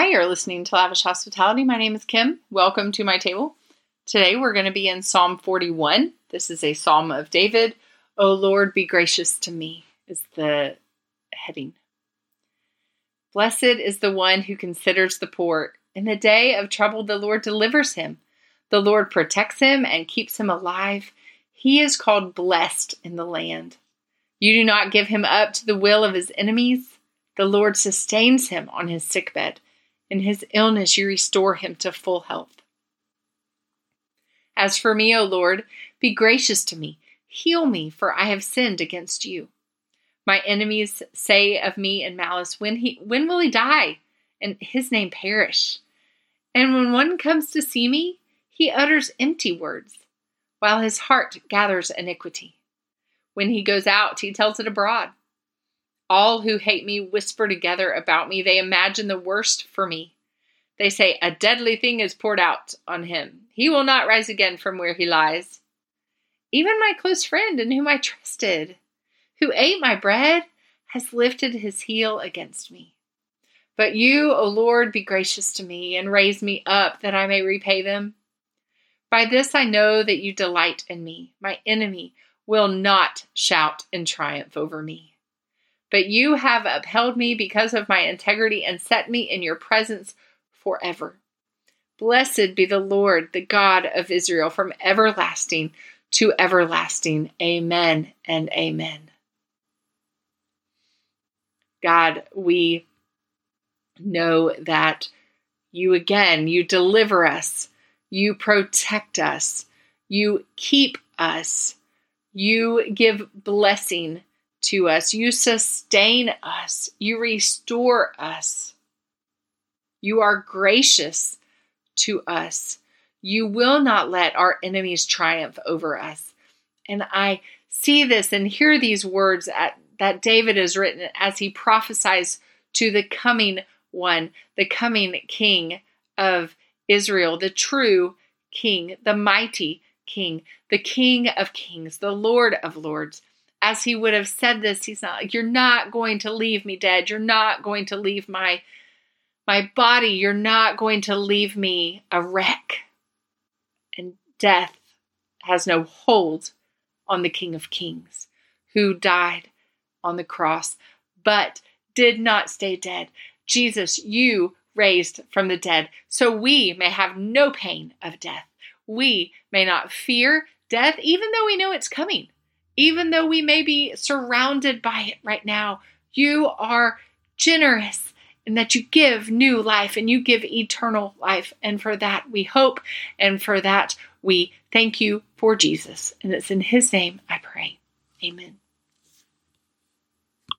Hi, you're listening to Lavish Hospitality. My name is Kim. Welcome to my table. Today we're going to be in Psalm 41. This is a psalm of David. O Lord, be gracious to me, is the heading. Blessed is the one who considers the poor. In the day of trouble, the Lord delivers him. The Lord protects him and keeps him alive. He is called blessed in the land. You do not give him up to the will of his enemies. The Lord sustains him on his sickbed. In his illness, you restore him to full health. As for me, O Lord, be gracious to me. Heal me, for I have sinned against you. My enemies say of me in malice, when, he, when will he die? And his name perish. And when one comes to see me, he utters empty words, while his heart gathers iniquity. When he goes out, he tells it abroad. All who hate me whisper together about me. They imagine the worst for me. They say, A deadly thing is poured out on him. He will not rise again from where he lies. Even my close friend in whom I trusted, who ate my bread, has lifted his heel against me. But you, O Lord, be gracious to me and raise me up that I may repay them. By this I know that you delight in me. My enemy will not shout in triumph over me. But you have upheld me because of my integrity and set me in your presence forever. Blessed be the Lord, the God of Israel, from everlasting to everlasting. Amen and amen. God, we know that you again, you deliver us, you protect us, you keep us, you give blessing to us. You sustain us. You restore us. You are gracious to us. You will not let our enemies triumph over us. And I see this and hear these words at, that David has written as he prophesies to the coming one, the coming king of Israel, the true king, the mighty king, the king of kings, the Lord of lords as he would have said this, he's not like, You're not going to leave me dead. You're not going to leave my my body. You're not going to leave me a wreck. And death has no hold on the King of Kings who died on the cross, but did not stay dead. Jesus, you raised from the dead, so we may have no pain of death. We may not fear death, even though we know it's coming even though we may be surrounded by it right now, you are generous in that you give new life and you give eternal life. And for that we hope, and for that we thank you for Jesus. And it's in his name I pray. Amen.